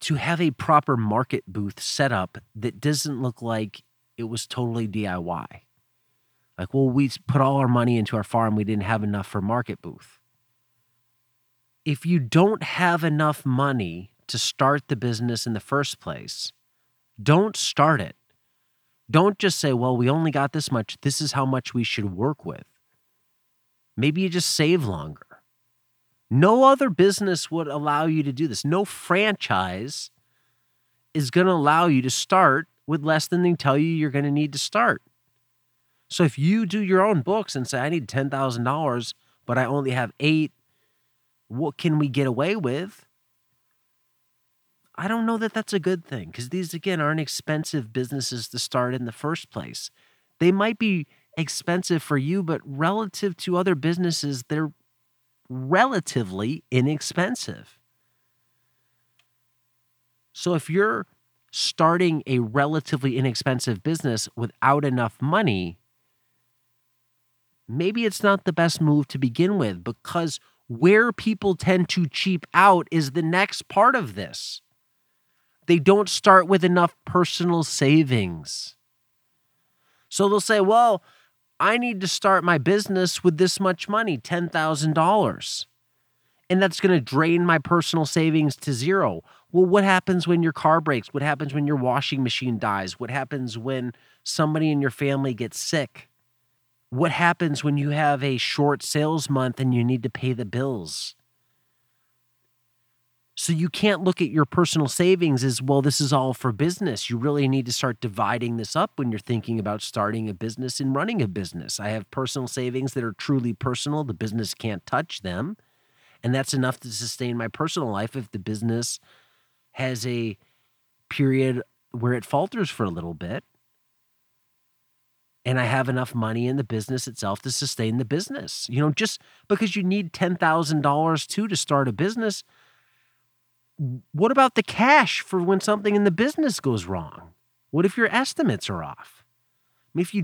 to have a proper market booth set up that doesn't look like it was totally DIY. Like, well, we put all our money into our farm, we didn't have enough for market booth. If you don't have enough money to start the business in the first place, don't start it. Don't just say, well, we only got this much. This is how much we should work with. Maybe you just save longer. No other business would allow you to do this. No franchise is going to allow you to start with less than they tell you you're going to need to start. So if you do your own books and say, I need $10,000, but I only have eight, what can we get away with? I don't know that that's a good thing because these, again, aren't expensive businesses to start in the first place. They might be expensive for you, but relative to other businesses, they're relatively inexpensive. So if you're starting a relatively inexpensive business without enough money, maybe it's not the best move to begin with because where people tend to cheap out is the next part of this. They don't start with enough personal savings. So they'll say, well, I need to start my business with this much money, $10,000. And that's going to drain my personal savings to zero. Well, what happens when your car breaks? What happens when your washing machine dies? What happens when somebody in your family gets sick? What happens when you have a short sales month and you need to pay the bills? So you can't look at your personal savings as, well, this is all for business. You really need to start dividing this up when you're thinking about starting a business and running a business. I have personal savings that are truly personal, the business can't touch them. And that's enough to sustain my personal life if the business has a period where it falters for a little bit. And I have enough money in the business itself to sustain the business. You know, just because you need $10,000 too to start a business what about the cash for when something in the business goes wrong? What if your estimates are off? I mean, if you